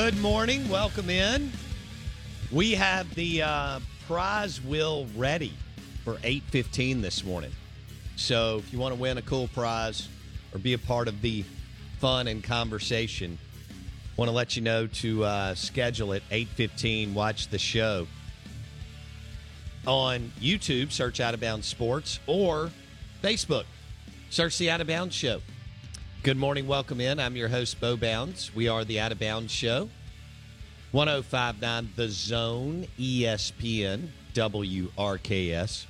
Good morning. Welcome in. We have the uh, prize wheel ready for 8:15 this morning. So if you want to win a cool prize or be a part of the fun and conversation, want to let you know to uh, schedule it 8:15. Watch the show on YouTube. Search Out of Bounds Sports or Facebook. Search the Out of Bounds Show. Good morning. Welcome in. I'm your host, Bo Bounds. We are the Out of Bounds Show. 1059 The Zone, ESPN, WRKS.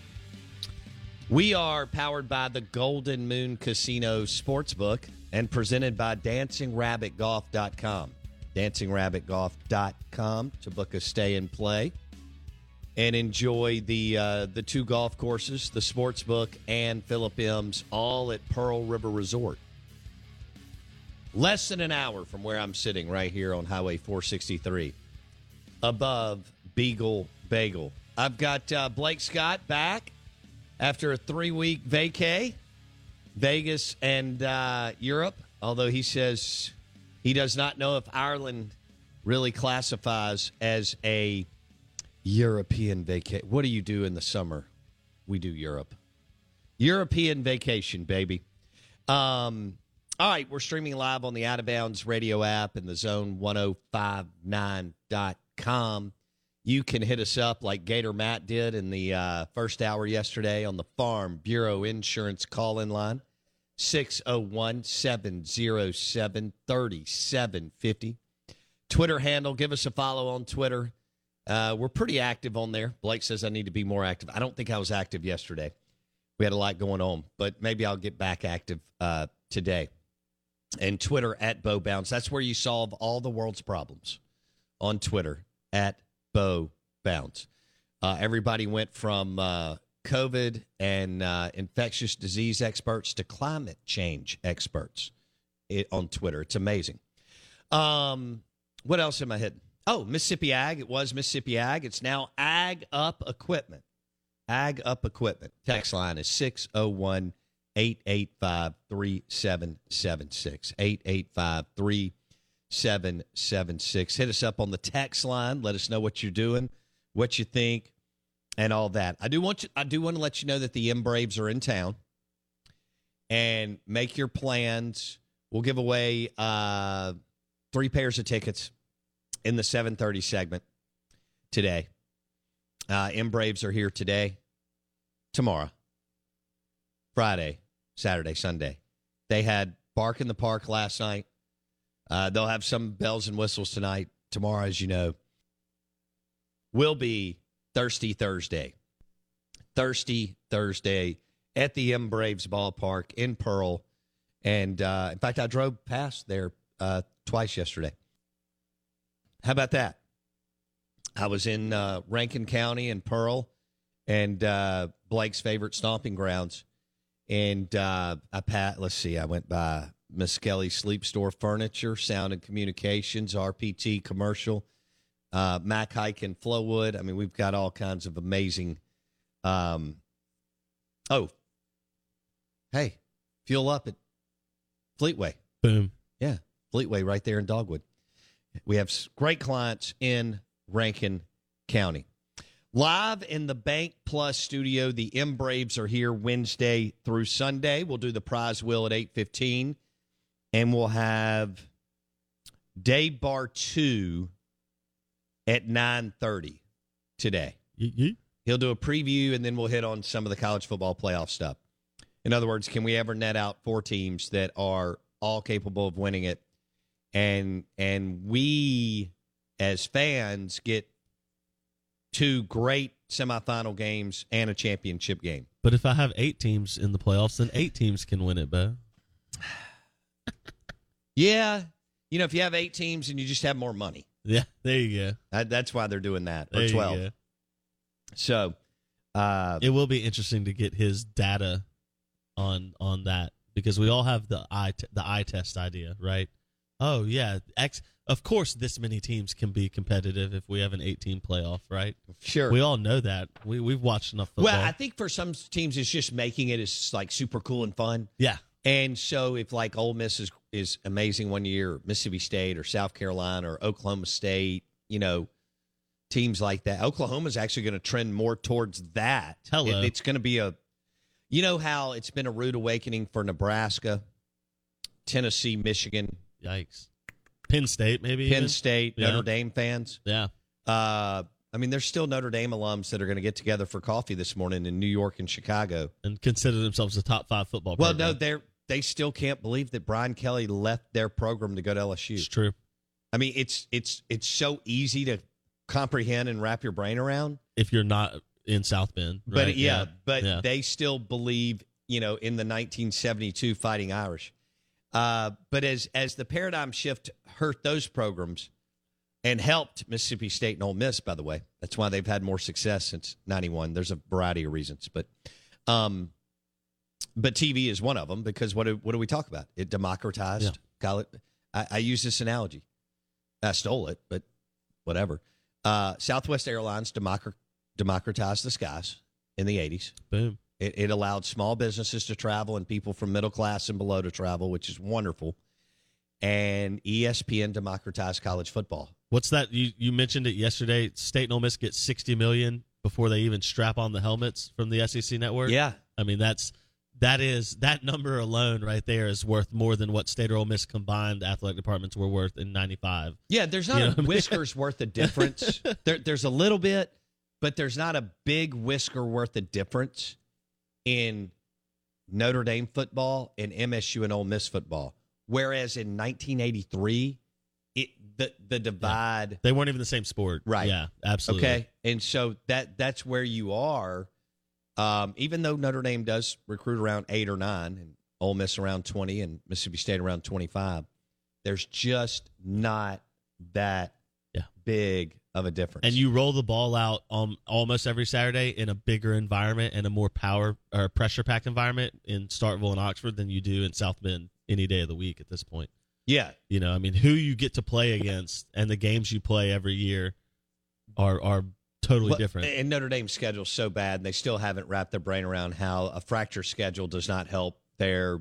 We are powered by the Golden Moon Casino Sportsbook and presented by DancingRabbitGolf.com. DancingRabbitGolf.com to book a stay and play and enjoy the uh, the two golf courses, the Sportsbook and Philip M's, all at Pearl River Resort less than an hour from where I'm sitting right here on Highway 463 above Beagle Bagel. I've got uh, Blake Scott back after a three week vacay, Vegas and uh, Europe, although he says he does not know if Ireland really classifies as a European vacation. What do you do in the summer? We do Europe. European vacation, baby. Um, all right, we're streaming live on the Out of Bounds radio app and the zone1059.com. You can hit us up like Gator Matt did in the uh, first hour yesterday on the Farm Bureau Insurance call in line 601 707 3750. Twitter handle, give us a follow on Twitter. Uh, we're pretty active on there. Blake says I need to be more active. I don't think I was active yesterday. We had a lot going on, but maybe I'll get back active uh, today and Twitter at Bo Bounds. That's where you solve all the world's problems on Twitter at Bo Bounds. Uh, everybody went from uh, COVID and uh, infectious disease experts to climate change experts it, on Twitter. It's amazing. Um, what else am I hitting? Oh, Mississippi Ag. It was Mississippi Ag. It's now Ag Up Equipment. Ag Up Equipment. Text line is 601- 885 3776. 885 3776. Hit us up on the text line. Let us know what you're doing, what you think, and all that. I do want you, I do want to let you know that the M Braves are in town and make your plans. We'll give away uh, three pairs of tickets in the 730 segment today. Uh, M Braves are here today, tomorrow, Friday, Saturday, Sunday. They had Bark in the Park last night. Uh, they'll have some bells and whistles tonight. Tomorrow, as you know, will be Thirsty Thursday. Thirsty Thursday at the M Braves ballpark in Pearl. And uh, in fact, I drove past there uh, twice yesterday. How about that? I was in uh, Rankin County and Pearl and uh, Blake's favorite stomping grounds and uh, I pat. Let's see. I went by Miskelly Sleep Store Furniture, Sound and Communications, RPT Commercial, uh, Mac Haik and Flowood. I mean, we've got all kinds of amazing. Um, oh, hey, fuel up at Fleetway. Boom. Yeah, Fleetway right there in Dogwood. We have great clients in Rankin County. Live in the Bank Plus studio, the M Braves are here Wednesday through Sunday. We'll do the prize wheel at 8.15, and we'll have day Bar 2 at 9.30 today. Yeet, He'll do a preview, and then we'll hit on some of the college football playoff stuff. In other words, can we ever net out four teams that are all capable of winning it, and and we as fans get two great semifinal games and a championship game. But if I have eight teams in the playoffs, then eight teams can win it, Bo. Yeah, you know, if you have eight teams and you just have more money, Yeah, there you go. that, that's why they're doing that. Or you twelve. So, uh, It will be interesting to get his data on on that because we all have the eye t- the eye test idea, right? Oh yeah, X. Of course, this many teams can be competitive if we have an 18 playoff, right? sure. We all know that. We we've watched enough football. well, I think for some teams, it's just making it is like super cool and fun. yeah, And so, if like Ole Miss is, is amazing one year, Mississippi State or South Carolina or Oklahoma State, you know, teams like that, Oklahoma's actually going to trend more towards that. Hello. It- it's going to be a, you know, how it's been a rude awakening for Nebraska, Tennessee, Michigan, yikes. Penn State, maybe. Penn even? State, Yeah. Notre Dame fans. Yeah, Uh, I mean, there's still Notre Dame alums that are going to get together for coffee this morning in New York and Chicago. and consider themselves a top five football. Well, program. no, they're they still can't believe that Brian Kelly left their program to go to LSU. it's true. I mean, it's it's it's so easy to comprehend and wrap your brain around. If you're not in South Bend, But right? yeah, but yeah. they still believe, you know, in the 1972 Fighting Irish. Uh, but as as the paradigm shift hurt those programs and helped Mississippi State and Ole Miss, by the way, that's why they've had more success since '91. There's a variety of reasons, but um, but TV is one of them because what do, what do we talk about? It democratized Yeah. college. I, I use this analogy. I stole it, but whatever. Uh, Southwest Airlines democr- democratized the skies in the 80s. boom. It, it allowed small businesses to travel and people from middle class and below to travel, which is wonderful. And ESPN democratized college football. What's that? You you mentioned it yesterday. State and Ole Miss get 60 million before they even strap on the helmets from the SEC network. Yeah. I mean that's that is that number alone right there is worth more than what State or Ole Miss combined athletic departments were worth in '95. Yeah, there's not You know a what I mean? whisker's worth of difference. there, there's a little bit, but there's not a big whisker worth of difference in Notre Dame football and MSU and Ole Miss football. Whereas in 1983, it the the divide They weren't even the same sport. Right. Yeah. Absolutely. Okay, and so that that's where you are. Um, even though Notre Dame does recruit around eight or nine, and Ole Miss around twenty, and Mississippi State around twenty-five, there's just not that Yeah. big of a difference. And you roll the ball out um, almost every Saturday in a bigger environment and a more power or pressure packed environment in Starkville and Oxford than you do in South Bend any day of the week at this point. yeah, You know, I mean, who you get to play against and the games you play every year are are totally Well, different. And Notre Dame's schedule's so bad, and they still haven't wrapped their brain around how a fracture schedule does not help their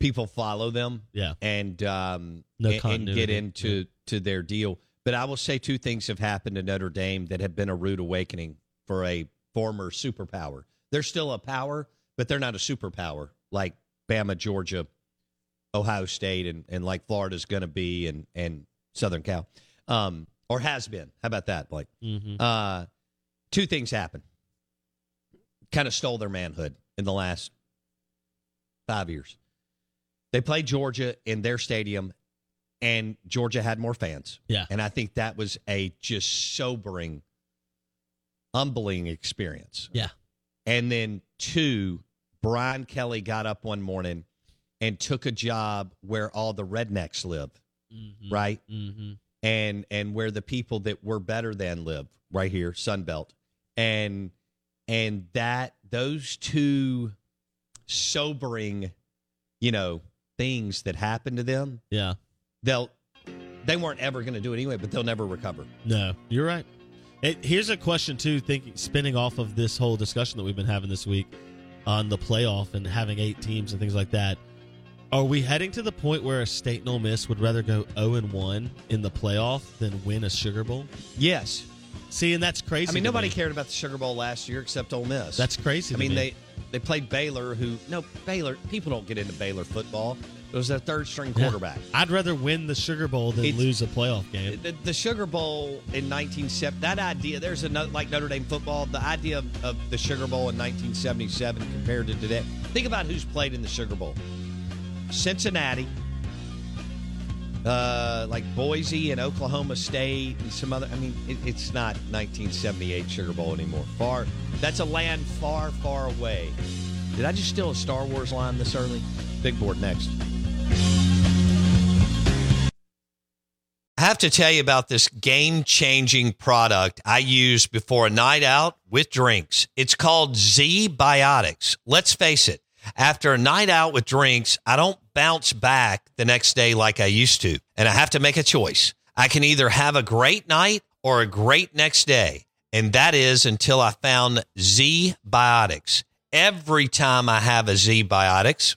people follow them. Yeah. and um, No and, and get into to their deal. But I will say two things have happened to Notre Dame that have been a rude awakening for a former superpower. They're still a power, but they're not a superpower like Bama, Georgia, Ohio State, and, and like Florida's going to be, and and Southern Cal, um, or has been. How about that, Blake? hmm Uh, two things happened. Kind of stole their manhood in the last five years. They played Georgia in their stadium, and Georgia had more fans. Yeah. And I think that was a just sobering, humbling experience. Yeah. And then two, Brian Kelly got up one morning and took a job where all the rednecks live, hmm right? hmm and and where the people that were better than live right here sunbelt and and that those two sobering you know things that happened to them Yeah. They'll they weren't ever going to do it anyway but they'll never recover No, you're right. It, here's a question too. Thinking, spinning off of this whole discussion that we've been having this week on the playoff and having eight teams and things like that. Are we heading to the point where a state and Ole Miss would rather go 0 and 1 in the playoff than win a Sugar Bowl? yes See, and that's crazy. i mean nobody me. cared about the sugar bowl last year except Ole miss That's crazy. i mean me. they they played baylor who no baylor people don't get into baylor football it was their third string Yeah. quarterback I'd rather win the Sugar Bowl than It's- lose a playoff game. The, the Sugar Bowl in 1970, that idea, there's a no- like Notre Dame football, the idea of, of the Sugar Bowl in 1977 compared to today. Think about who's played in the Sugar Bowl Cincinnati, uh, like Boise and Oklahoma State and some other. I mean, it, it's not 1978 Sugar Bowl anymore. Far, that's a land far, far away. Did I just steal a Star Wars line this early? Big board next. I have to tell you about this game changing product I use before a night out with drinks. It's called ZBiotics. Let's face it, after a night out with drinks, I don't bounce back the next day like I used to, and I have to make a choice. I can either have a great night or a great next day, and that is until I found Z Biotics. Every time I have a ZBiotics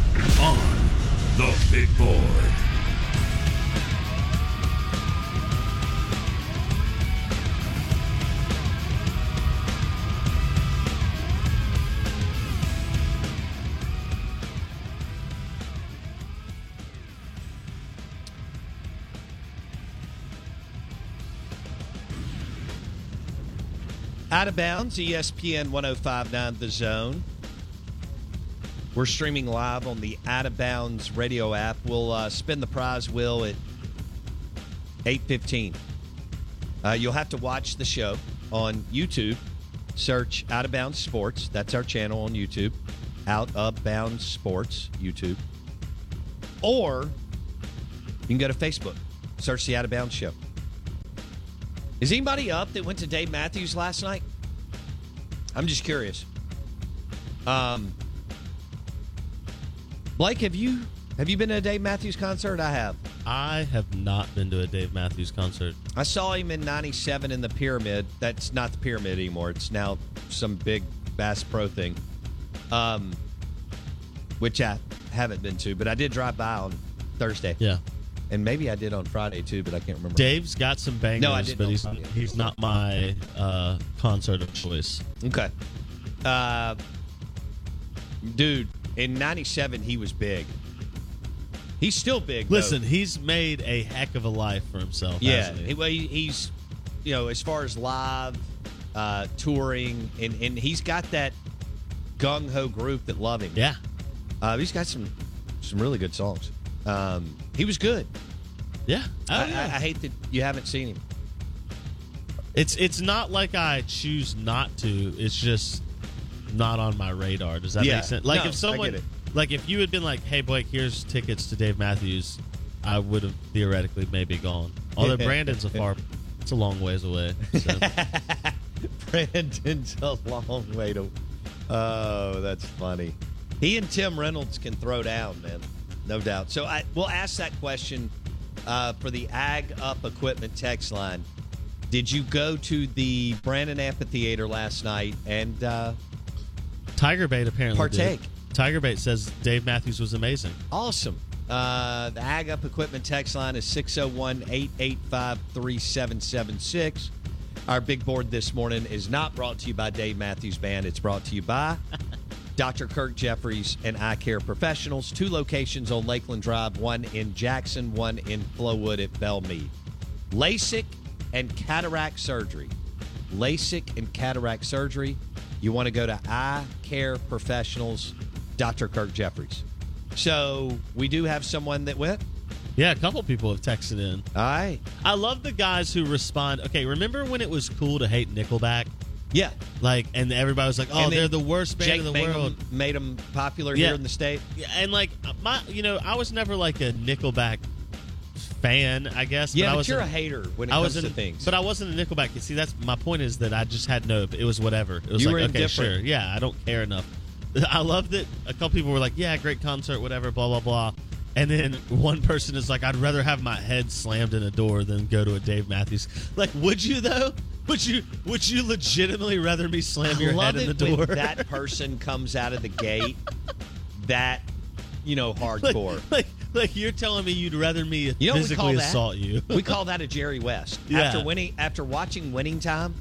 The big board. Out of bounds, ESPN 1059 The Zone. We're streaming live on the Out of Bounds radio app. We'll uh, spin the prize wheel at 8.15. Uh, you'll have to watch the show on YouTube. Search Out of Bounds Sports. That's our channel on YouTube. Out of Bounds Sports, YouTube. Or you can go to Facebook. Search the Out of Bounds Show. Is anybody up that went to Dave Matthews last night? I'm just curious. Um, Blake, have you have you been to a Dave Matthews concert? I have. I have not been to a Dave Matthews concert. I saw him in '97 in the Pyramid. That's not the Pyramid anymore. It's now some big Bass Pro thing, um, which I haven't been to, but I did drive by on Thursday, Yeah. and maybe I did on Friday too, but I can't remember. Dave's got some bangers, No, I didn't but he's he's not my uh, concert of choice. Okay. Uh, dude, in 97, he was big. He's still big. though. Listen, he's made a heck of a life for himself. yeah. hasn't he? He- he's, you know, as far as live uh, touring, and, and he's got that gung ho group that love him. yeah. Uh, he's got some some really good songs. Um, he was good. Yeah. Oh, I, yeah. I, I hate that you haven't seen him. It's it's not like I choose not to. It's just not on my radar. Does that Yeah. make sense? Like No, if someone, like if you had been like, "Hey Blake, here's tickets to Dave Matthews," I would have theoretically maybe gone. Although Brandon's a far, it's a long ways away. So. Brandon's a long way to. Oh, that's funny. He and Tim Reynolds can throw down, man, no doubt. So I we'll ask that question uh, for the Ag Up Equipment text line. Did you go to the Brandon Amphitheater last night and uh, Tiger Bait apparently Partake. Did. Tiger Bait says Dave Matthews was amazing. Awesome. Uh, the Ag Up Equipment text line is 601 885 3776. Our big board this morning is not brought to you by Dave Matthews Band. It's brought to you by Dr. Kirk Jeffries and Eye Care Professionals. Two locations on Lakeland Drive, one in Jackson, one in Flowood at Bellmead. LASIK and cataract surgery. LASIK and cataract surgery. You want to go to Eye Care Professionals, Dr. Kirk Jeffries. So we do have someone that went. Yeah, a couple people have texted in. All right. I love the guys who respond. Okay, remember when it was cool to hate Nickelback? Yeah. Like, and everybody was like, "Oh, they're the worst band Jake in the made world." Made them popular Yeah. here in the state. Yeah, and like my, you know, I was never like a Nickelback fan. I guess. Yeah, but, I was you're a, a hater when it I comes was to in, things. but I wasn't a Nickelback. You see, that's my point is that I just had no. It was whatever. It was You like okay, sure, yeah, I don't care enough I loved it. a couple people were like, "Yeah, great concert, whatever, blah blah blah," and then one person is like, "I'd rather have my head slammed in a door than go to a Dave Matthews." Like, would you though? Would you would you legitimately rather me slam your head in the door? that person comes out of the gate that you know hardcore. like, like you're telling me you'd rather me You know what we call physically that? assault you? we call that a Jerry West. Yeah. After winning, after watching Winning Time,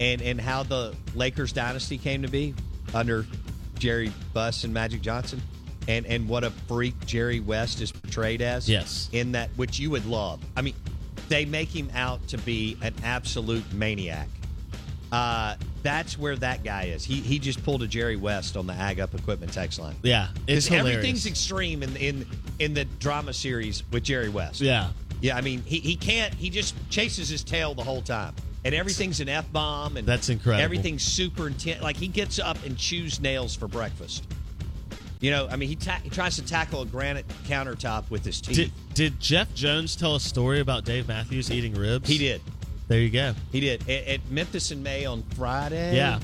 and and how the Lakers dynasty came to be under Jerry Buss and Magic Johnson, and and what a freak Jerry West is portrayed as. Yes. in that which you would love. I mean, they make him out to be an absolute maniac. Uh, that's where that guy is. He he just pulled a Jerry West on the Ag Up Equipment text line. yeah, it's hilarious. everything's extreme in in in the drama series with Jerry West. yeah, Yeah, I mean, he, he can't. He just chases his tail the whole time, and everything's an f bomb, and That's incredible. Everything's super intense. Like he gets up and chews nails for breakfast. You know, I mean, he, ta- he tries to tackle a granite countertop with his teeth. Did, did Jeff Jones tell a story about Dave Matthews eating ribs? he did. There you go. He did at, at Memphis in May on Friday. Yeah.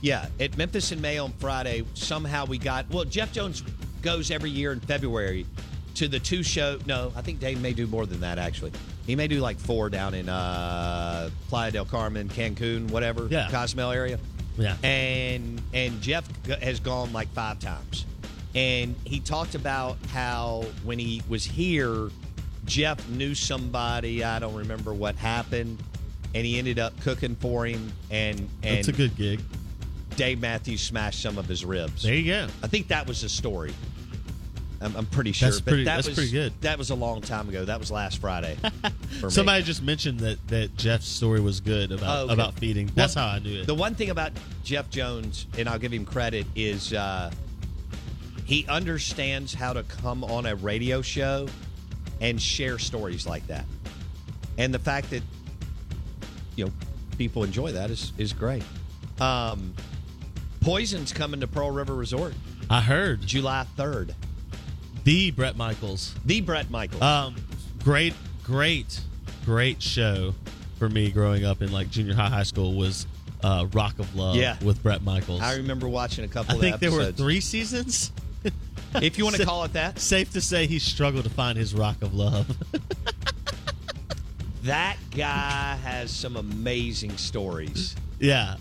yeah. At Memphis in May on Friday, somehow we got. Well, Jeff Jones goes every year in February to the two show. No, I think Dave may do more than that. Actually, he may do like four down in uh, Playa del Carmen, Cancun, whatever, Yeah. Cozumel area. Yeah. And and Jeff has gone like five times, and he talked about how when he was here, Jeff knew somebody. I don't remember what happened, and he ended up cooking for him. And and That's a good gig. Dave Matthews smashed some of his ribs. There you go. I think that was the story. I'm, I'm pretty sure, That's pretty- that that's was pretty good. That was a long time ago. That was last Friday. Somebody just mentioned that that Jeff's story was good about Oh, okay. about feeding. That's Well, how I knew it. The one thing about Jeff Jones, and I'll give him credit, is uh, he understands how to come on a radio show and share stories like that. And the fact that you know people enjoy that is is great. Um, Poison's coming to Pearl River Resort I heard July third. the Bret Michaels. The Bret Michaels. Um, great, great, great show for me growing up in like junior high, high school was uh, Rock of Love Yeah. with Bret Michaels. I remember watching a couple I think there were three seasons. if you want to call it that. Safe to say he struggled to find his Rock of Love. That guy has some amazing stories. yeah.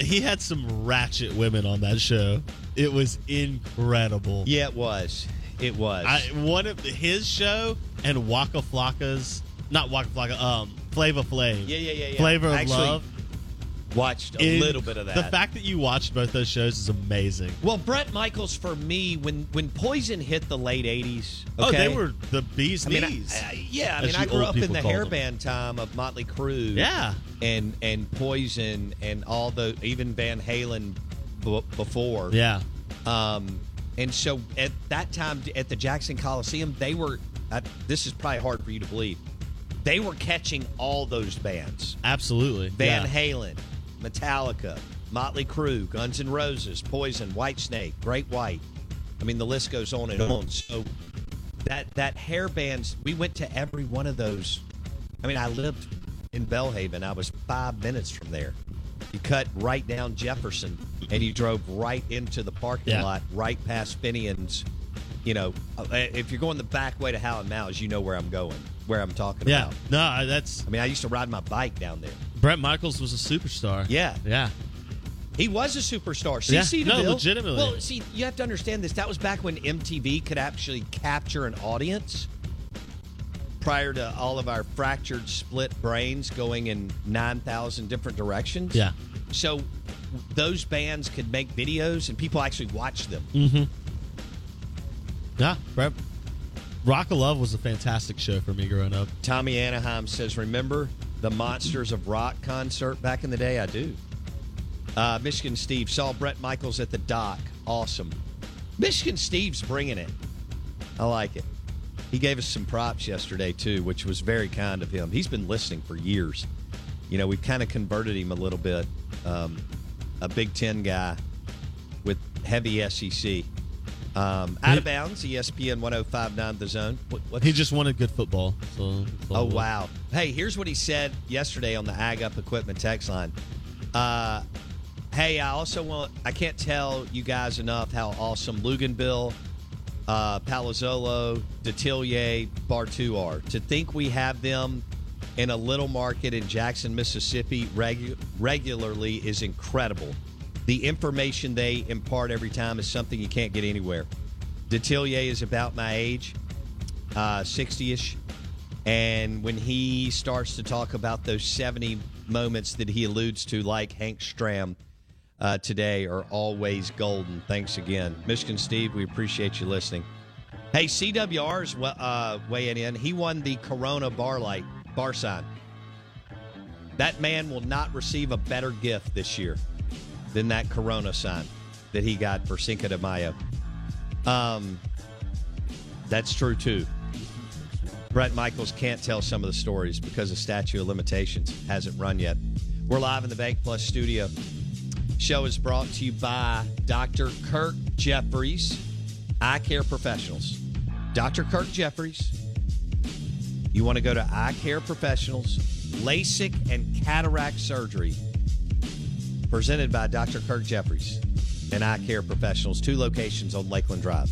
He had some ratchet women on that show. It was incredible. Yeah, it was. It was. I one of his show and Waka Flocka's not Waka Flocka, um Flava Flav. yeah, yeah, yeah, yeah. Flavor of Actually, Love. Watched a In- little bit of that. The fact that you watched both those shows is amazing. well, Bret Michaels for me when when Poison hit the late '80s. Oh, okay? they were the bee's I mean, knees. I- yeah. I mean, I grew up in the call hair band time of Motley Crue. yeah. and and Poison and all the even Van Halen b- before. Yeah. Um, and so at that time at the Jackson Coliseum, they were. I, this is probably hard for you to believe. They were catching all those bands: Absolutely. Van yeah. Halen, Metallica, Motley Crue, Guns N' Roses, Poison, Whitesnake, Great White. I mean, the list goes on and on. So that that hair bands, we went to every one of those. I mean, I lived in Belhaven. I was five minutes from there. You cut right down Jefferson, and you drove right into the parking Yeah. lot, right past Fenian's. You know, uh, if you're going the back way to Howard Mouse, you know where I'm going, where I'm talking about. Yeah. about. No, I- that's I mean, I used to ride my bike down there. Bret Michaels was a superstar. Yeah. Yeah. He was a superstar. CC Yeah, CC no, legitimately. Well, see, you have to understand this. That was back when MTV could actually capture an audience. Prior to all of our fractured, split brains going in nine thousand different directions. Yeah. So those bands could make videos, and people actually watched them. Mm. Hmm. Yeah. Bret Rock of Love was a fantastic show for me growing up. Tommy Anaheim says, "Remember the Monsters of Rock concert back in the day?" I do. Uh, Michigan Steve saw Bret Michaels at the dock. Awesome. Michigan Steve's bringing it. I like it. He gave us some props yesterday too, which was very kind of him. He's been listening for years. You know, we've kind of converted him a little bit. Um, a Big Ten guy with heavy SEC. Um, out of bounds, ESPN 1059 The Zone. What, He just wanted good football. So Oh wow! Hey, here's what he said yesterday on the Ag Up Equipment text line. Uh, Hey, I also want, I can't tell you guys enough how awesome Luganville, uh, Palazzolo, Detillier, Bartu are. To think we have them in a little market in Jackson, Mississippi regu- regularly is incredible. The information they impart every time is something you can't get anywhere. Detillier is about my age, uh, 60 ish. And when he starts to talk about those 70 moments that he alludes to, like Hank Stram uh, today, are always golden. Thanks again. Michigan Steve, we appreciate you listening. Hey, CWR's uh, weighing in. He won the Corona bar light, bar sign. That man will not receive a better gift this year than that Corona sign that he got for Cinco de Mayo. Um, that's true too. Bret Michaels can't tell some of the stories because the statute of limitations hasn't run yet. We're live in the Bank Plus studio. Show is brought to you by Dr. Kirk Jeffries, Eye Care Professionals. Dr. Kirk Jeffries. You want to go to Eye Care Professionals, LASIK and cataract surgery. Presented by Dr. Kirk Jeffries and Eye Care Professionals, two locations on Lakeland Drive.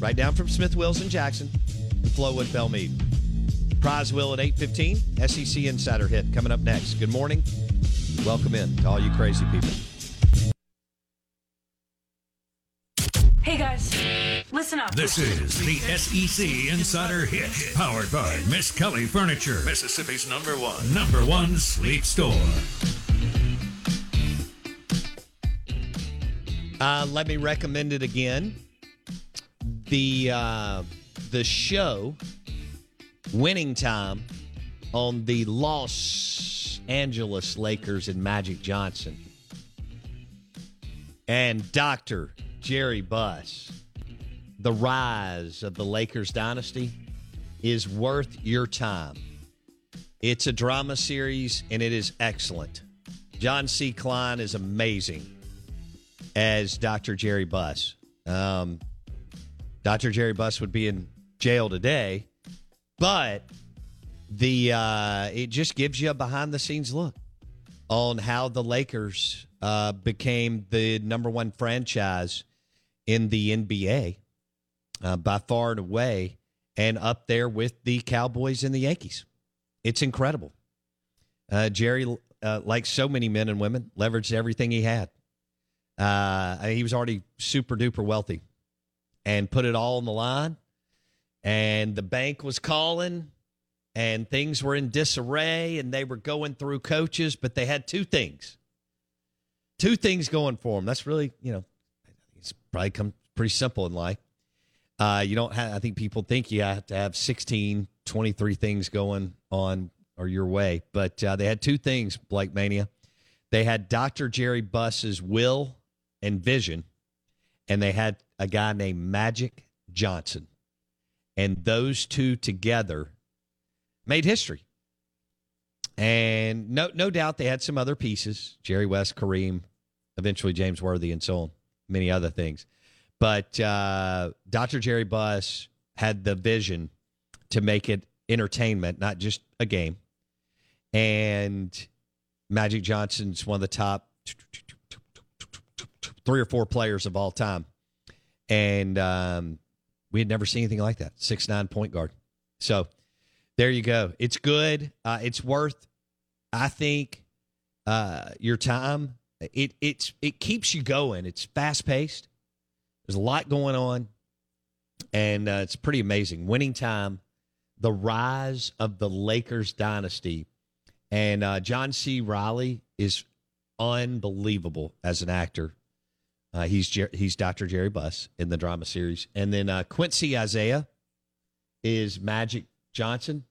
Right down from Smith Wills in Jackson and Flowood Belmead. Prize wheel at 815, SEC Insider Hit coming up next. Good morning. Welcome in to all you crazy people. Hey guys, listen up. This is the SEC Insider Hit, powered by Miskelly Furniture, Mississippi's number one, number one sleep store. Uh, let me recommend it again. The uh, the show winning time on the Los Angeles Lakers and Magic Johnson and Doctor Jerry Buss. The rise of the Lakers dynasty is worth your time. It's a drama series and it is excellent. John C. Klein is amazing as Dr. Jerry Buss. Um, Dr. Jerry Buss would be in jail today, but the uh, it just gives you a behind the scenes look on how the Lakers uh, became the number one franchise in the NBA uh, by far and away, and up there with the Cowboys and the Yankees. It's incredible. Uh, Jerry, uh, like so many men and women, leveraged everything he had. Uh, he was already super duper wealthy and put it all on the line. And the bank was calling, and things were in disarray, and they were going through coaches, but they had two things. Two things going for them. That's really, you know, it's probably come pretty simple in life. Uh, you don't have, I think people think you have to have 16, 23 things going on or your way, but uh, they had two things, Blake Mania. They had Dr. Jerry Buss's will and vision, and they had a guy named Magic Johnson. And those two together made history. And no, no doubt they had some other pieces Jerry West, Kareem, eventually James Worthy, and so on, many other things. But uh, Dr. Jerry Buss had the vision to make it entertainment, not just a game. And Magic Johnson's one of the top three or four players of all time. And um, we had never seen anything like that. Six nine point guard. So there you go. It's good. Uh, it's worth, I think, uh, your time. It it's it keeps you going. It's fast paced. There's a lot going on, and uh, it's pretty amazing. Winning time, the rise of the Lakers dynasty, and uh, John C. Reilly is unbelievable as an actor. Uh, he's Jer- he's Dr. Jerry Buss in the drama series, and then uh, Quincy Isaiah is Magic Johnson.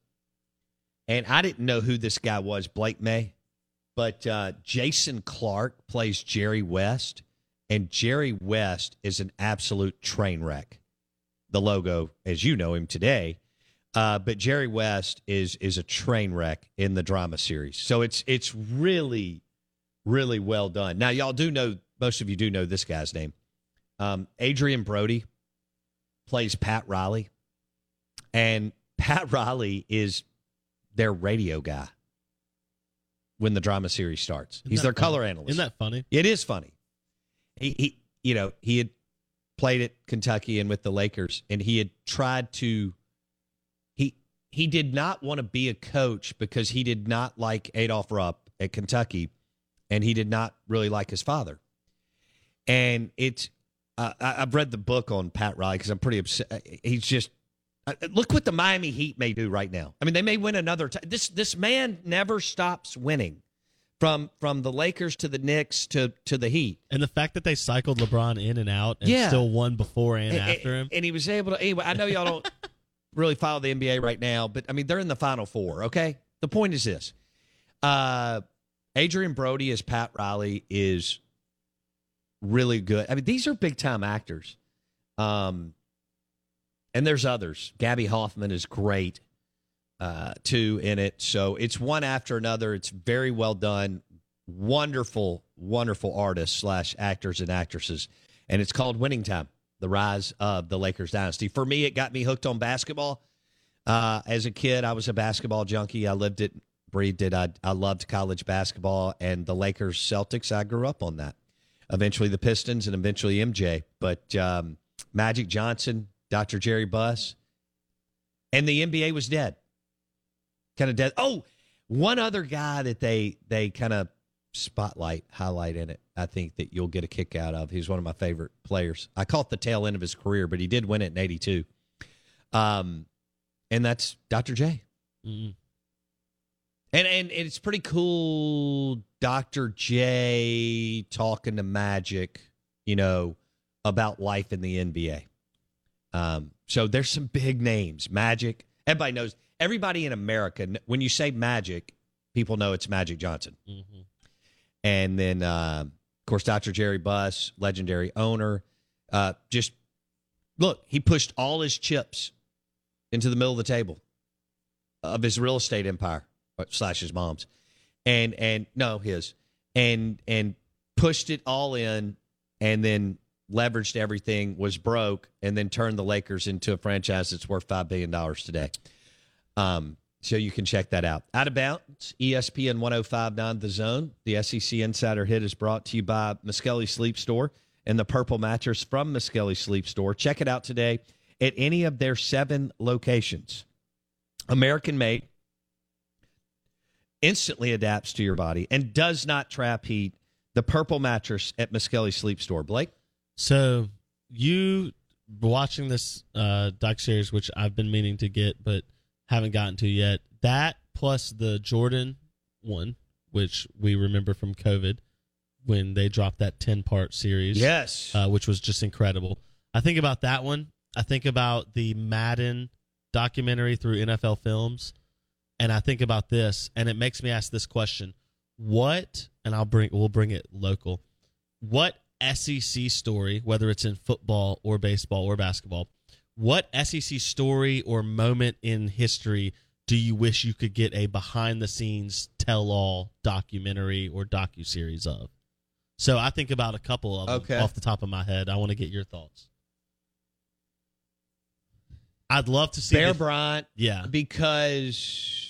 And I didn't know who this guy was, Blake May, but uh, Jason Clarke plays Jerry West, and Jerry West is an absolute train wreck. The logo, as you know him today, uh, but Jerry West is is a train wreck in the drama series. So it's it's really, really well done. Now y'all do know most of you do know this guy's name. Um, Adrien Brody plays Pat Riley, and Pat Riley is their radio guy. when the drama series starts. Isn't He's their funny? color analyst. Isn't that funny? It is funny. He, he, you know, he had played at Kentucky and with the Lakers, and he had tried to. He he did not want to be a coach because he did not like Adolph Rupp at Kentucky, and he did not really like his father. And it's, uh, I, I've read the book on Pat Riley because I'm pretty upset. He's just uh, look what the Miami Heat may do right now. I mean, they may win another. T- this this man never stops winning, from from the Lakers to the Knicks to to the Heat. And the fact that they cycled LeBron in and out and Yeah. still won before and, And- after him. and he was able to. Anyway, I know y'all don't really follow the NBA right now, but I mean they're in the Final Four. Okay, the point is this: uh, Adrien Brody as Pat Riley is really good. I mean, these are big time actors. Um, and there's others. Gaby Hoffmann is great uh, too in it. So it's one after another. It's very well done. Wonderful, wonderful artists slash actors and actresses. And it's called Winning Time: The Rise of the Lakers Dynasty. For me, it got me hooked on basketball. Uh, as a kid, I was a basketball junkie. I lived it, breathed it. I, I loved college basketball and the Lakers, Celtics. I grew up on that. Eventually, the Pistons and eventually MJ. But um, Magic Johnson, Dr. Jerry Buss, and the NBA was dead. Kind of dead. Oh, one other guy that they they kind of spotlight, highlight in it. I think that you'll get a kick out of. He's one of my favorite players. I caught the tail end of his career, but he did win it in '82. Um, and that's Dr. J. Mm. And and it's pretty cool, Dr. J talking to Magic, you know, about life in the NBA. Um, so there's some big names. Magic. Everybody knows. Everybody in America, when you say Magic, people know it's Magic Johnson. Mhm. And then, uh, of course, Dr. Jerry Buss, legendary owner. Uh, just look, he pushed all his chips into the middle of the table of his real estate empire uh, slash his mom's, and and no his, and and pushed it all in, and then leveraged everything, was broke, and then turned the Lakers into a franchise that's worth five billion dollars today. Um, so you can check that out. Out of bounds, ESPN 1059 The Zone. The SEC Insider Hit is brought to you by Miskelly Sleep Store and the Purple Mattress from Miskelly Sleep Store. Check it out today at any of their seven locations. American made, instantly adapts to your body, and does not trap heat. The Purple Mattress at Miskelly Sleep Store. Blake? So you watching this uh, doc series, which I've been meaning to get but haven't gotten to yet. That plus the Jordan one, which we remember from COVID when they dropped that ten part series. Yes. uh, which was just incredible. I think about that one. I think about the Madden documentary through NFL Films, and I think about this, and it makes me ask this question: What? And I'll bring we'll bring it local. What SEC story, whether it's in football or baseball or basketball, what SEC story or moment in history do you wish you could get a behind the scenes tell all documentary or docu series of? So I think about a couple of them Okay. off the top of my head. I want to get your thoughts. I'd love to see Bear the- Bryant, Yeah. because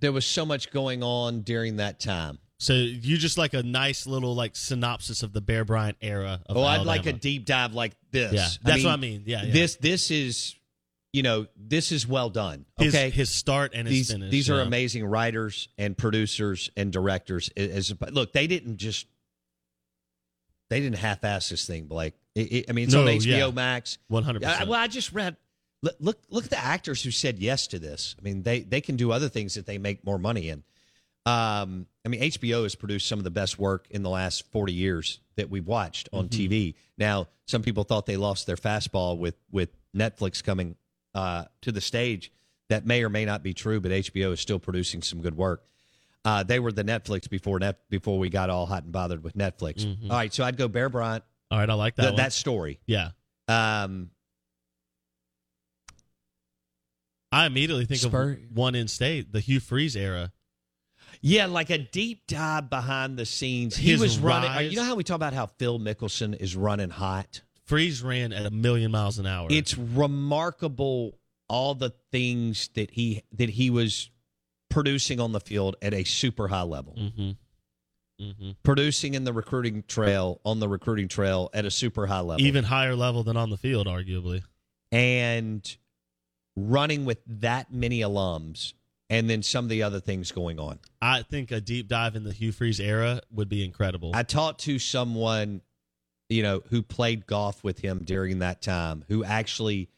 there was so much going on during that time. So you just like a nice little like synopsis of the Bear Bryant era. Of Oh, I'd like a deep dive like this. Yeah, that's what I mean. Yeah, yeah. This this is, you know, this is well done. his, Okay, his start and his these finish. these are amazing writers and producers and directors. As look, they didn't just they didn't half-ass this thing, Blake. It- it- I mean, it's No, on HBO yeah. Max. one hundred well, I just read. Look, look, look at the actors who said yes to this. I mean, they they can do other things that they make more money in. Um, I mean, HBO has produced some of the best work in the last forty years that we've watched on Mm-hmm. TV. Now, some people thought they lost their fastball with with Netflix coming uh, to the stage. That may or may not be true, but HBO is still producing some good work. Uh, they were the Netflix before net before we got all hot and bothered with Netflix. Mhm. All right, so I'd go Bear Bryant. All right, I like that. th- one. that story. yeah. Um, I immediately think Spur- of one in state, the Hugh Freeze era. Yeah, like a deep dive behind the scenes. He His was running. rise- You know how we talk about how Phil Mickelson is running hot? Freeze ran at a million miles an hour. It's remarkable all the things that he that he was producing on the field at a super high level. Mm-hmm. Mm-hmm. Producing in the recruiting trail on the recruiting trail at a super high level. Even higher level than on the field, arguably. and running with that many alums and then some of the other things going on. I think a deep dive in the Hugh Freeze era would be incredible. I talked to someone, you know, who played golf with him during that time, who actually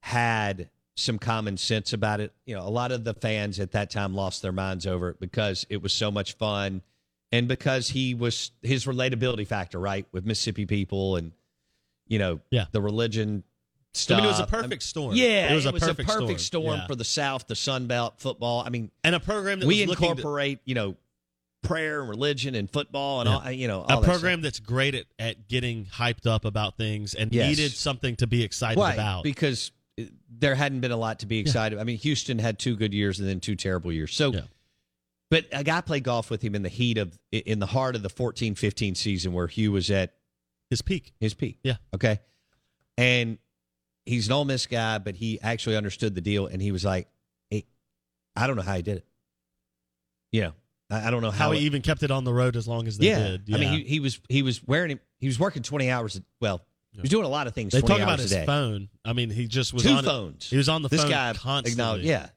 had some common sense about it. You know, a lot of the fans at that time lost their minds over it because it was so much fun and because he was his relatability factor, right, with Mississippi people and you know, Yeah. the religion I mean, it was a I mean, perfect storm. Yeah, it was a perfect, storm, Yeah. for the South, the Sun Belt, football. I mean, and a program that we was looking to- incorporate, you know, prayer and religion and football and Yeah. all, you know, a that program that's great at, at getting hyped up about things and Yes. needed something to be excited right about. because uh, there hadn't been a lot to be excited. About. I mean, Houston had two good years and then two terrible years. So, Yeah. but a guy played golf with him in the heat of in the heart of the 14-15 season where Hugh was at His peak. his peak. Yeah. Okay. And he's an Ole Miss guy, but he actually understood the deal, and he was like, "Hey, I don't know how he did it. You know, I, I don't know how, How it- he even kept it on the road as long as they yeah. did. I mean, he, he was he was wearing he was working twenty hours. A, well, he was doing a lot of things. they 20 talk about his phone. I mean, he just was Two on phones. He was on the this phone guy constantly. yeah,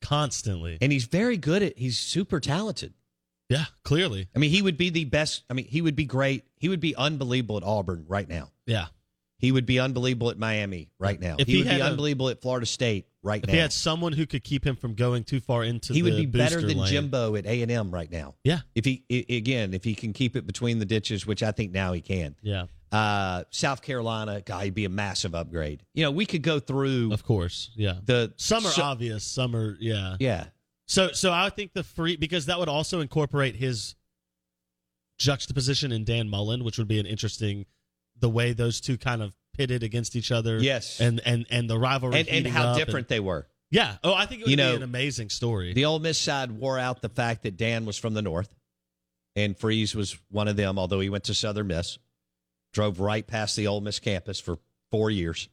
constantly. and he's very good at. He's super talented. Yeah, clearly. I mean, he would be the best. I mean, he would be great. He would be unbelievable at Auburn right now. Yeah. He would be unbelievable at Miami right now. If he, he would be a- unbelievable at Florida State right If now. he had someone who could keep him from going too far into he would be better than lane. Jimbo at A and M right now. Yeah. If he again, if he can keep it between the ditches, which I think now he can. Yeah, Uh, South Carolina, guy, he'd be a massive upgrade. You know, we could go through of course. Yeah. the Some are so- obvious, some are yeah. Yeah, So so I think the free because that would also incorporate his juxtaposition in Dan Mullen, which would be an interesting the way those two kind of pitted against each other. Yes. And and and the rivalry and and how different they were. yeah. Oh, I think it would You be know, an amazing story. The Ole Miss side wore out the fact that Dan was from the north, and Freeze was one of them. Although he went to Southern Miss, drove right past the Ole Miss campus for four years,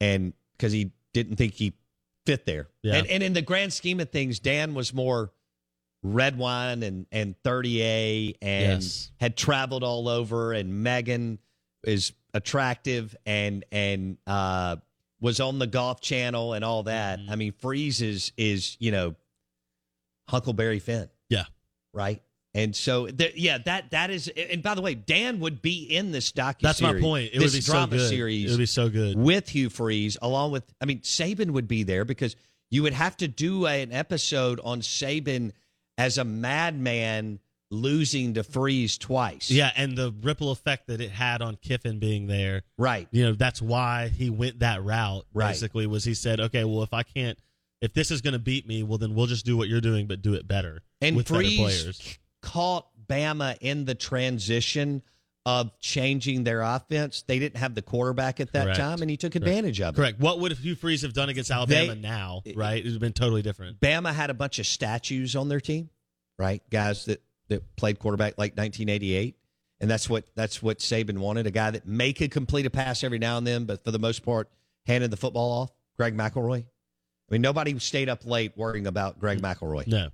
and because he didn't think he fit there. Yeah. And, and in the grand scheme of things, Dan was more red wine and and 30A and Yes. had traveled all over. And Megan is attractive and and uh, was on the Golf Channel and all that. Mm-hmm. I mean, Freeze is is you know Huckleberry Finn, yeah. right? And so, th- yeah, that that is. And by the way, Dan would be in this docu. That's my point. It this would be so drama good. series It would be so good. with Hugh Freeze, along with, I mean, Saban would be there because you would have to do a- an episode on Saban as a madman losing to Freeze twice. Yeah, and the ripple effect that it had on Kiffin being there. Right. You know, that's why he went that route. Right. Basically, was he said, okay, well, if I can't, if this is going to beat me, well, then we'll just do what you're doing, but do it better And with better Freeze players. caught Bama in the transition of changing their offense. They didn't have the quarterback at that Correct. time, and he took advantage of it. Correct. What would Hugh Freeze have done against Alabama They- now? Right, it would have been totally different. Bama had a bunch of statues on their team, right? Guys that that played quarterback like 1988, and that's what that's what Saban wanted. A guy that may could complete a pass every now and then, but for the most part, handed the football off. Greg McElroy. I mean, nobody stayed up late worrying about Greg McElroy No,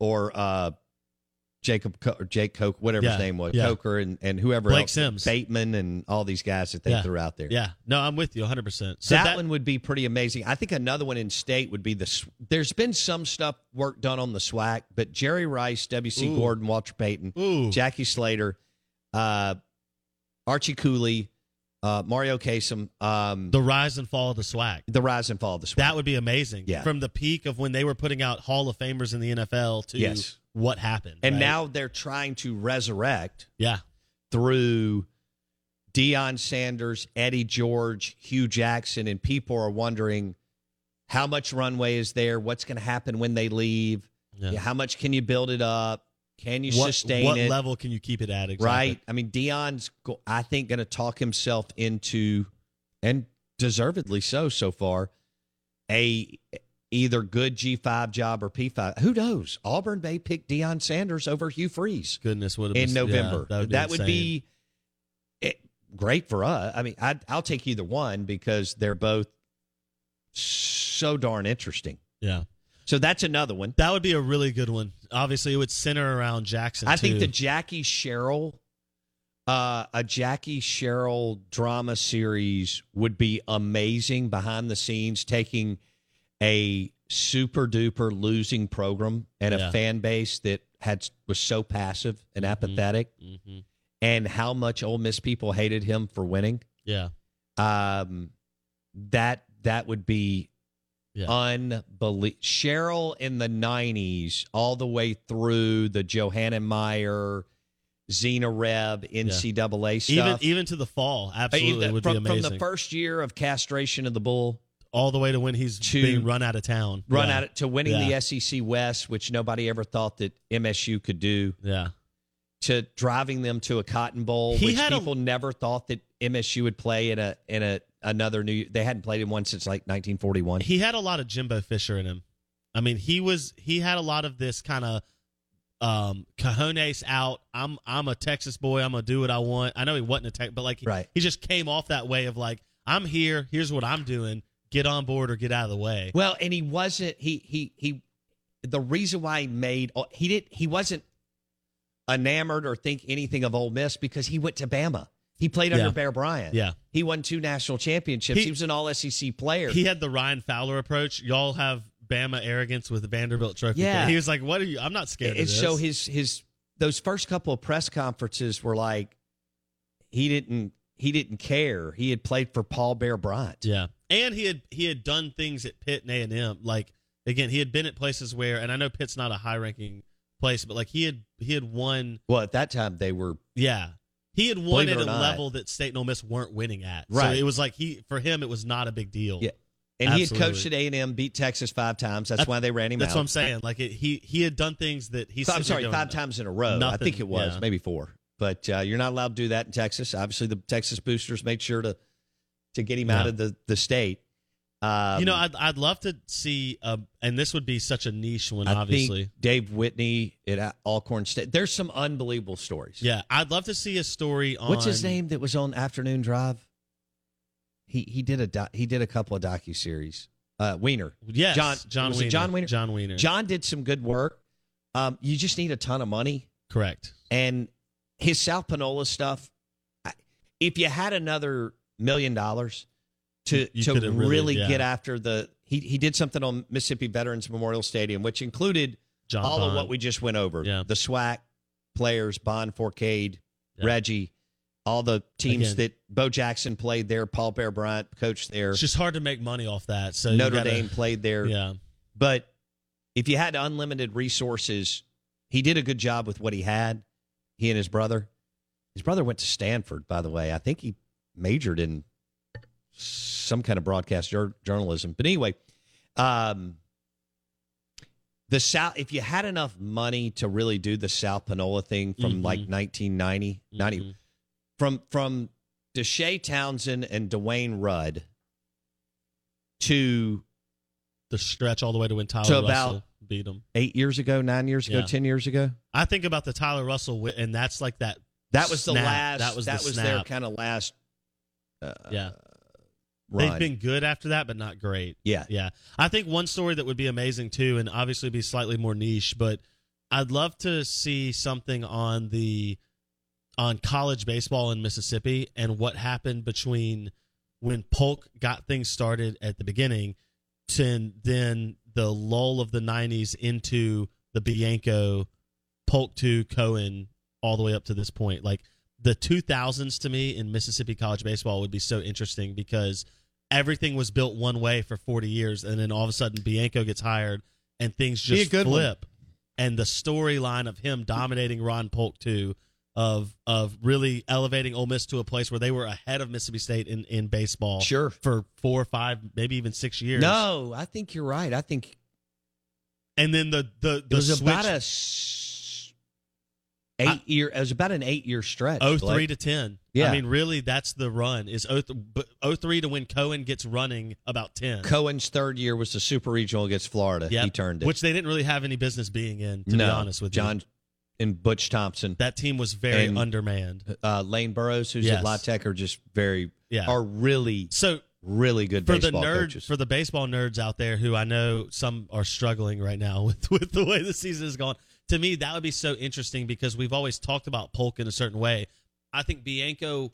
or uh, Jacob Co- or Jake Coke, whatever Yeah, his name was, yeah. Coker and and whoever Blake else, Sims. Bateman, and all these guys that they Yeah. threw out there. yeah, no, I'm with you 100. percent So that, one would be pretty amazing. I think another one in state would be the. There's been some stuff work done on the SWAC, but Jerry Rice, W.C. Ooh. Gordon, Walter Payton, Ooh. Jackie Slater, uh, Archie Cooley, uh, Mario Casem, um, the rise and fall of the SWAC. the rise and fall of the SWAC. That would be amazing. Yeah. From the peak of when they were putting out Hall of Famers in the NFL to Yes. What happened. and right? now they're trying to resurrect yeah, through Deion Sanders, Eddie George, Hue Jackson, and people are wondering how much runway is there? What's going to happen when they leave? Yeah. How much can you build it up? Can you what, sustain what it? level can you keep it at? Exactly. Right. I mean, Deion's, I think, going to talk himself into, and deservedly so, so far, a either good G5 job or P5. Who knows? Auburn may pick Deion Sanders over Hugh Freeze Goodness, would in been, November. Yeah, that would insane. be it, great for us. I mean, I'd, I'll take either one because they're both so darn interesting. Yeah. So that's another one. That would be a really good one. Obviously, it would center around Jackson. I think the Jackie Sherrill, uh, a Jackie Sherrill drama series would be amazing behind the scenes, taking a super duper losing program and a fan base that had was so passive and apathetic, Mhm. and how much Ole Miss people hated him for winning. yeah, Um, that that would be Yeah. unbelievable. Sherrill in the '90s, all the way through the Johanna Meyer, Xena Reb, NCAA even stuff. even to the fall, absolutely Even would from, be amazing. from the first year of castration of the bull, All the way to when he's to being run out of town, run yeah. out to winning Yeah. the SEC West, which nobody ever thought that MSU could do, Yeah, to driving them to a Cotton Bowl, He which had a- people never thought that MSU would play in a in a another new. They hadn't played in one since like 1941. he had a lot of Jimbo Fisher in him. I mean, he was he had a lot of this kind of um cojones out. I'm I'm a Texas boy. I'm gonna do what I want. I know he wasn't a tech, but like Right. he just came off that way of like I'm here. Here's what I'm doing. Get on board or get out of the way. Well, and he wasn't he he he the reason why he made oh, he did he wasn't enamored or think anything of Ole Miss because he went to Bama. He played under Yeah. Bear Bryant. Yeah. He won two national championships. He, He- was an all SEC player. He had the Ryan Fowler approach. Y'all have Bama arrogance with the Vanderbilt trophy. Yeah. he was like, "What are you? I'm not scared." and so his his those first couple of press conferences were like he didn't he didn't care. He had played for Paul Bear Bryant. Yeah, and he had he had done things at Pitt and A and M. Like again, he had been at places where, and I know Pitt's not a high ranking place, but like he had he had won. Well, at that time they were Yeah, he had won at a not. level that State and Ole Miss weren't winning at. Right. So it was like he for him it was not a big deal. Yeah. and he had coached at A and M, beat Texas five times. That's That- why they ran him That's out. what I'm saying. Like it, he he had done things that he's. I'm sorry, five times in a row. I think it was yeah. maybe four, but uh, you're not allowed to do that in Texas. Obviously, the Texas boosters made sure to to get him out of the the state. Um, You know, I'd I'd love to see, uh, and this would be such a niche one, I obviously. think Dave Whitney at Alcorn State. There's some unbelievable stories. Yeah, I'd love to see a story on What's his name that was on Afternoon Drive? He he did a he did a couple of docu series. Uh, Wiener. Yes, John John Wiener. John Wiener. John Wiener. John did some good work. Um, you just need a ton of money. Correct. And his South Panola stuff, if you had another million dollars to You to really, really- yeah. get after the he he did something on Mississippi Veterans Memorial Stadium, which included John all Bond. of what we just went over. Yeah. The SWAC players, Bond Forcade, Yeah. Reggie, all the teams Again. that Bo Jackson played there, Paul Bear Bryant coached there, It's just hard to make money off that. So Notre gotta- Dame played there. Yeah. But if you had unlimited resources, he did a good job with what he had. He and his brother. His brother went to Stanford, by the way. I think he majored in some kind of broadcast jour- journalism. But anyway, um, the South. If you had enough money to really do the South Panola thing from Mhm. like 1990, 90, Mhm. from from DeShea Townsend and Dwayne Rudd to The stretch all the way to when Tyler So Russell about- beat him. eight years ago, nine years ago, Yeah. ten years ago. I think about the Tyler Russell, and that's like that. That was the last. That was that their snap. kind of last. Uh, Yeah. run. They've been good after that, but not great. yeah, Yeah. I think one story that would be amazing too, and obviously be slightly more niche, but I'd love to see something on the on college baseball in Mississippi and what happened between when Polk got things started at the beginning to then the lull of the nineties into the Bianco Polk to Cohen all the way up to this point. Like the 2000s to me in Mississippi college baseball would be so interesting because everything was built one way for 40 years and then all of a sudden Bianco gets hired and things just good one. flip. And the storyline of him dominating Ron Polk too of of really elevating Ole Miss to a place where they were ahead of Mississippi State in, in baseball Sure. for four or five, maybe even six years. No, I think you're right. I think And then the the it the was switch about a eight year. It was about an eight year stretch. 03 Blake. to 10. Yeah. I mean, really, that's the run. Is 03 but 03 to when Cohen gets running about 10. Cohen's third year was the Super Regional against Florida. Yep. He turned it. Which they didn't really have any business being in, to no, be honest with John you. and Butch Thompson, That team was very And- undermanned. uh, Lane Burroughs, who's Yes. at La Tech, are just very Yeah. are really So really good for the baseball nerd coaches. for the baseball nerds out there who I know some are struggling right now with with the way the season is going. To me, that would be so interesting because we've always talked about Polk in a certain way. I think Bianco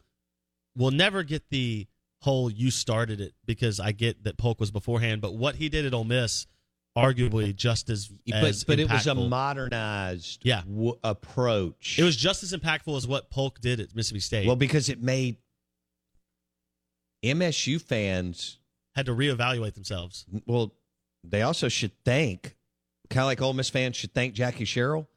will never get the whole "you started it" because I get that Polk was beforehand, but what he did at Ole Miss, arguably just as but as but it was a modernized Yeah. w- approach. It was just as impactful as what Polk did at Mississippi State. well because it made MSU fans had to reevaluate themselves. well they also should thank kind of like Ole Miss fans should thank Jackie Sherrill.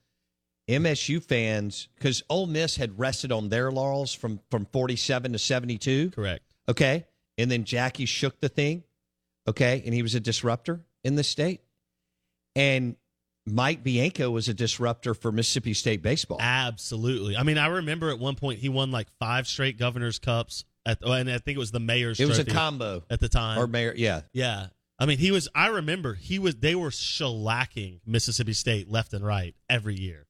MSU fans because Ole Miss had rested on their laurels from from 47 to 72. Correct. Okay. And then Jackie shook the thing. Okay. And he was a disruptor in the state. And Mike Bianco was a disruptor for Mississippi State baseball. Absolutely. I mean, I remember at one point he won like five straight Governor's Cups, at, and I think it was the Mayor's. it was a combo. at the time. Or mayor, yeah. yeah, I mean, he was. I remember he was. They were shellacking Mississippi State left and right every year.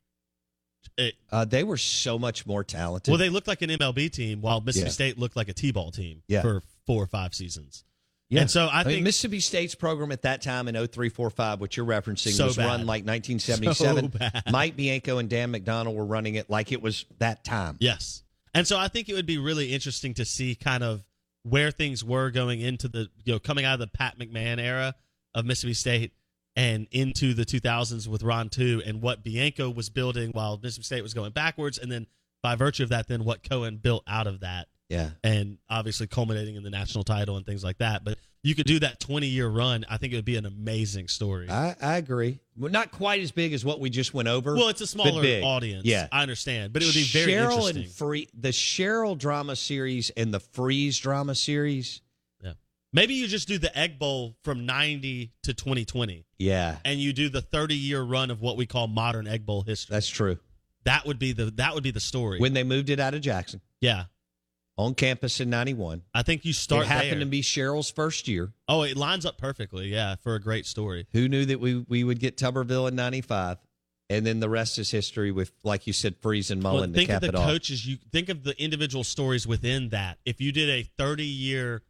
It, Uh, they were so much more talented. well, they looked like an MLB team, while Mississippi Yeah. State looked like a T-ball team Yeah. for four or five seasons. yeah. and so I mean, think- Mississippi State's program at that time in 0345, which you're referencing, So was bad. run like 1977. So bad. Mike Bianco and Dan McDonald were running it like it was that time. Yes. And so I think it would be really interesting to see kind of where things were going into the, you know, coming out of the Pat McMahon era of Mississippi State and into the 2000s with Ron 2 and what Bianco was building while Mississippi State was going backwards. And then by virtue of that, then what Cohen built out of that Yeah. and obviously culminating in the national title and things like that. But you could do that 20 year run. I think it would be an amazing story. I, I agree. Well, not quite as big as what we just went over. well, it's a smaller big. audience. Yeah. I understand. But it would be very Sherrill interesting. and Free, the Sherrill drama series and the Freeze drama series. Yeah. Maybe you just do the Egg Bowl from 90 to 2020 Yeah, and you do the 30 year run of what we call modern Egg Bowl history. that's true. That would be the that would be the story. When they moved it out of Jackson yeah. on campus in '91, I think you start it happened there. to be Sherrill's first year. Oh, it lines up perfectly. Yeah, for a great story. Who knew that we we would get Tuberville in '95, and then the rest is history. With like you said, Freeze and Mullen Well, to think of the coaches. You think of the individual stories within that. If you did a 30 year,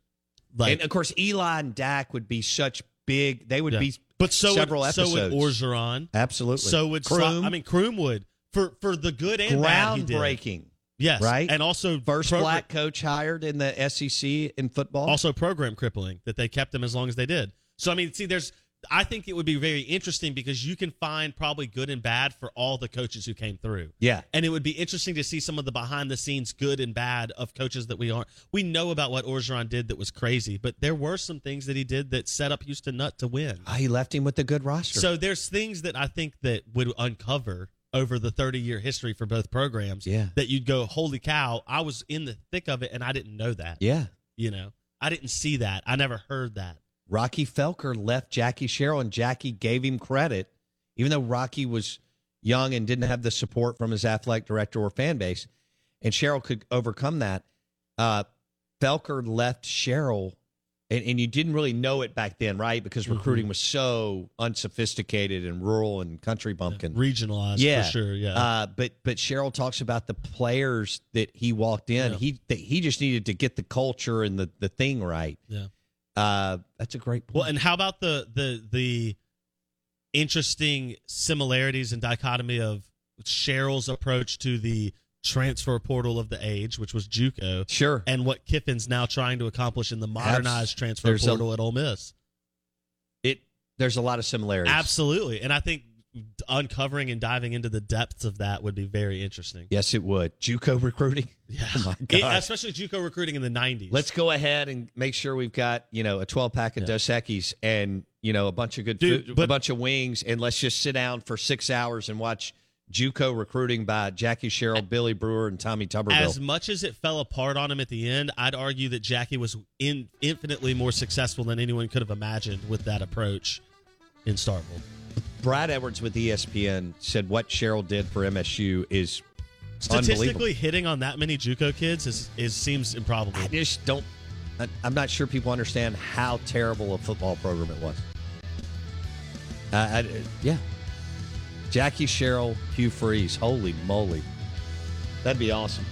like, and of course, Eli and Dak would be such big. They would yeah. be but so several would, episodes. so would Orgeron. absolutely. So would Croom, I mean Croom would for for the good and bad. He did. groundbreaking. Yes, right? and also First program- black coach hired in the SEC in football. also program crippling that they kept him as long as they did. So I mean, see, there's I think it would be very interesting because you can find probably good and bad for all the coaches who came through. yeah, And it would be interesting to see some of the behind the scenes good and bad of coaches that we aren't. We know about what Orgeron did that was crazy, but there were some things that he did that set up Houston Nutt to win. Ah, he left him with a good roster. So there's things that I think that would uncover over the 30 year history for both programs. Yeah. That you'd go, holy cow, I was in the thick of it and I didn't know that. yeah, You know, I didn't see that. I never heard that. Rocky Felker left Jackie Sherrill, and Jackie gave him credit, even though Rocky was young and didn't have the support from his athletic director or fan base, and Sherrill could overcome that. Uh, Felker left Sherrill, and, and you didn't really know it back then, right? Because recruiting was so unsophisticated and rural and country bumpkin. Regionalized yeah, for sure. Yeah. Uh, but but Sherrill talks about the players that he walked in. Yeah. He that he just needed to get the culture and the the thing right. yeah. Uh, that's a great point. Well, and how about the the the interesting similarities and dichotomy of Sherrill's approach to the transfer portal of the age, which was JUCO, sure. and what Kiffin's now trying to accomplish in the modernized transfer there's a- portal at Ole Miss. It there's a lot of similarities. Absolutely, and I think uncovering and diving into the depths of that would be very interesting. Yes, it would. JUCO recruiting. Yeah, Oh my It- especially JUCO recruiting in the '90s. Let's go ahead and make sure we've got you know a 12 pack of Yeah. Dos Equis and you know a bunch of good Dude, food, a bunch of wings, and let's just sit down for six hours and watch JUCO recruiting by Jackie Sherrill, Billy Brewer, and Tommy Tuberville. As much as it fell apart on him at the end, I'd argue that Jackie was in, infinitely more successful than anyone could have imagined with that approach in Starkville. Brad Edwards with ESPN said what Sherrill did for MSU is. Statistically, hitting on that many JUCO kids is, is seems improbable. I just don't. I- I'm not sure people understand how terrible a football program it was. Uh, I, yeah, Jackie Sherrill, Hugh Freeze. Holy moly, that'd be awesome.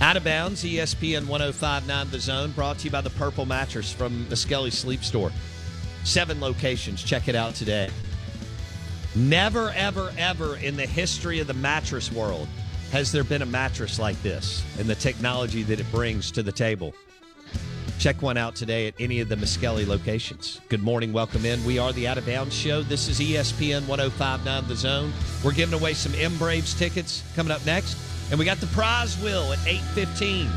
Out of bounds, ESPN 1059 The Zone, brought to you by the Purple Mattress from Miskelly Sleep Store. Seven locations. Check it out today. Never, ever, ever in the history of the mattress world has there been a mattress like this and the technology that it brings to the table. Check one out today at any of the Miskelly locations. Good morning, welcome in. We are the Out of Bounds Show. This is ESPN 1059 The Zone. We're giving away some M Braves tickets coming up next. And we got the prize wheel at 815.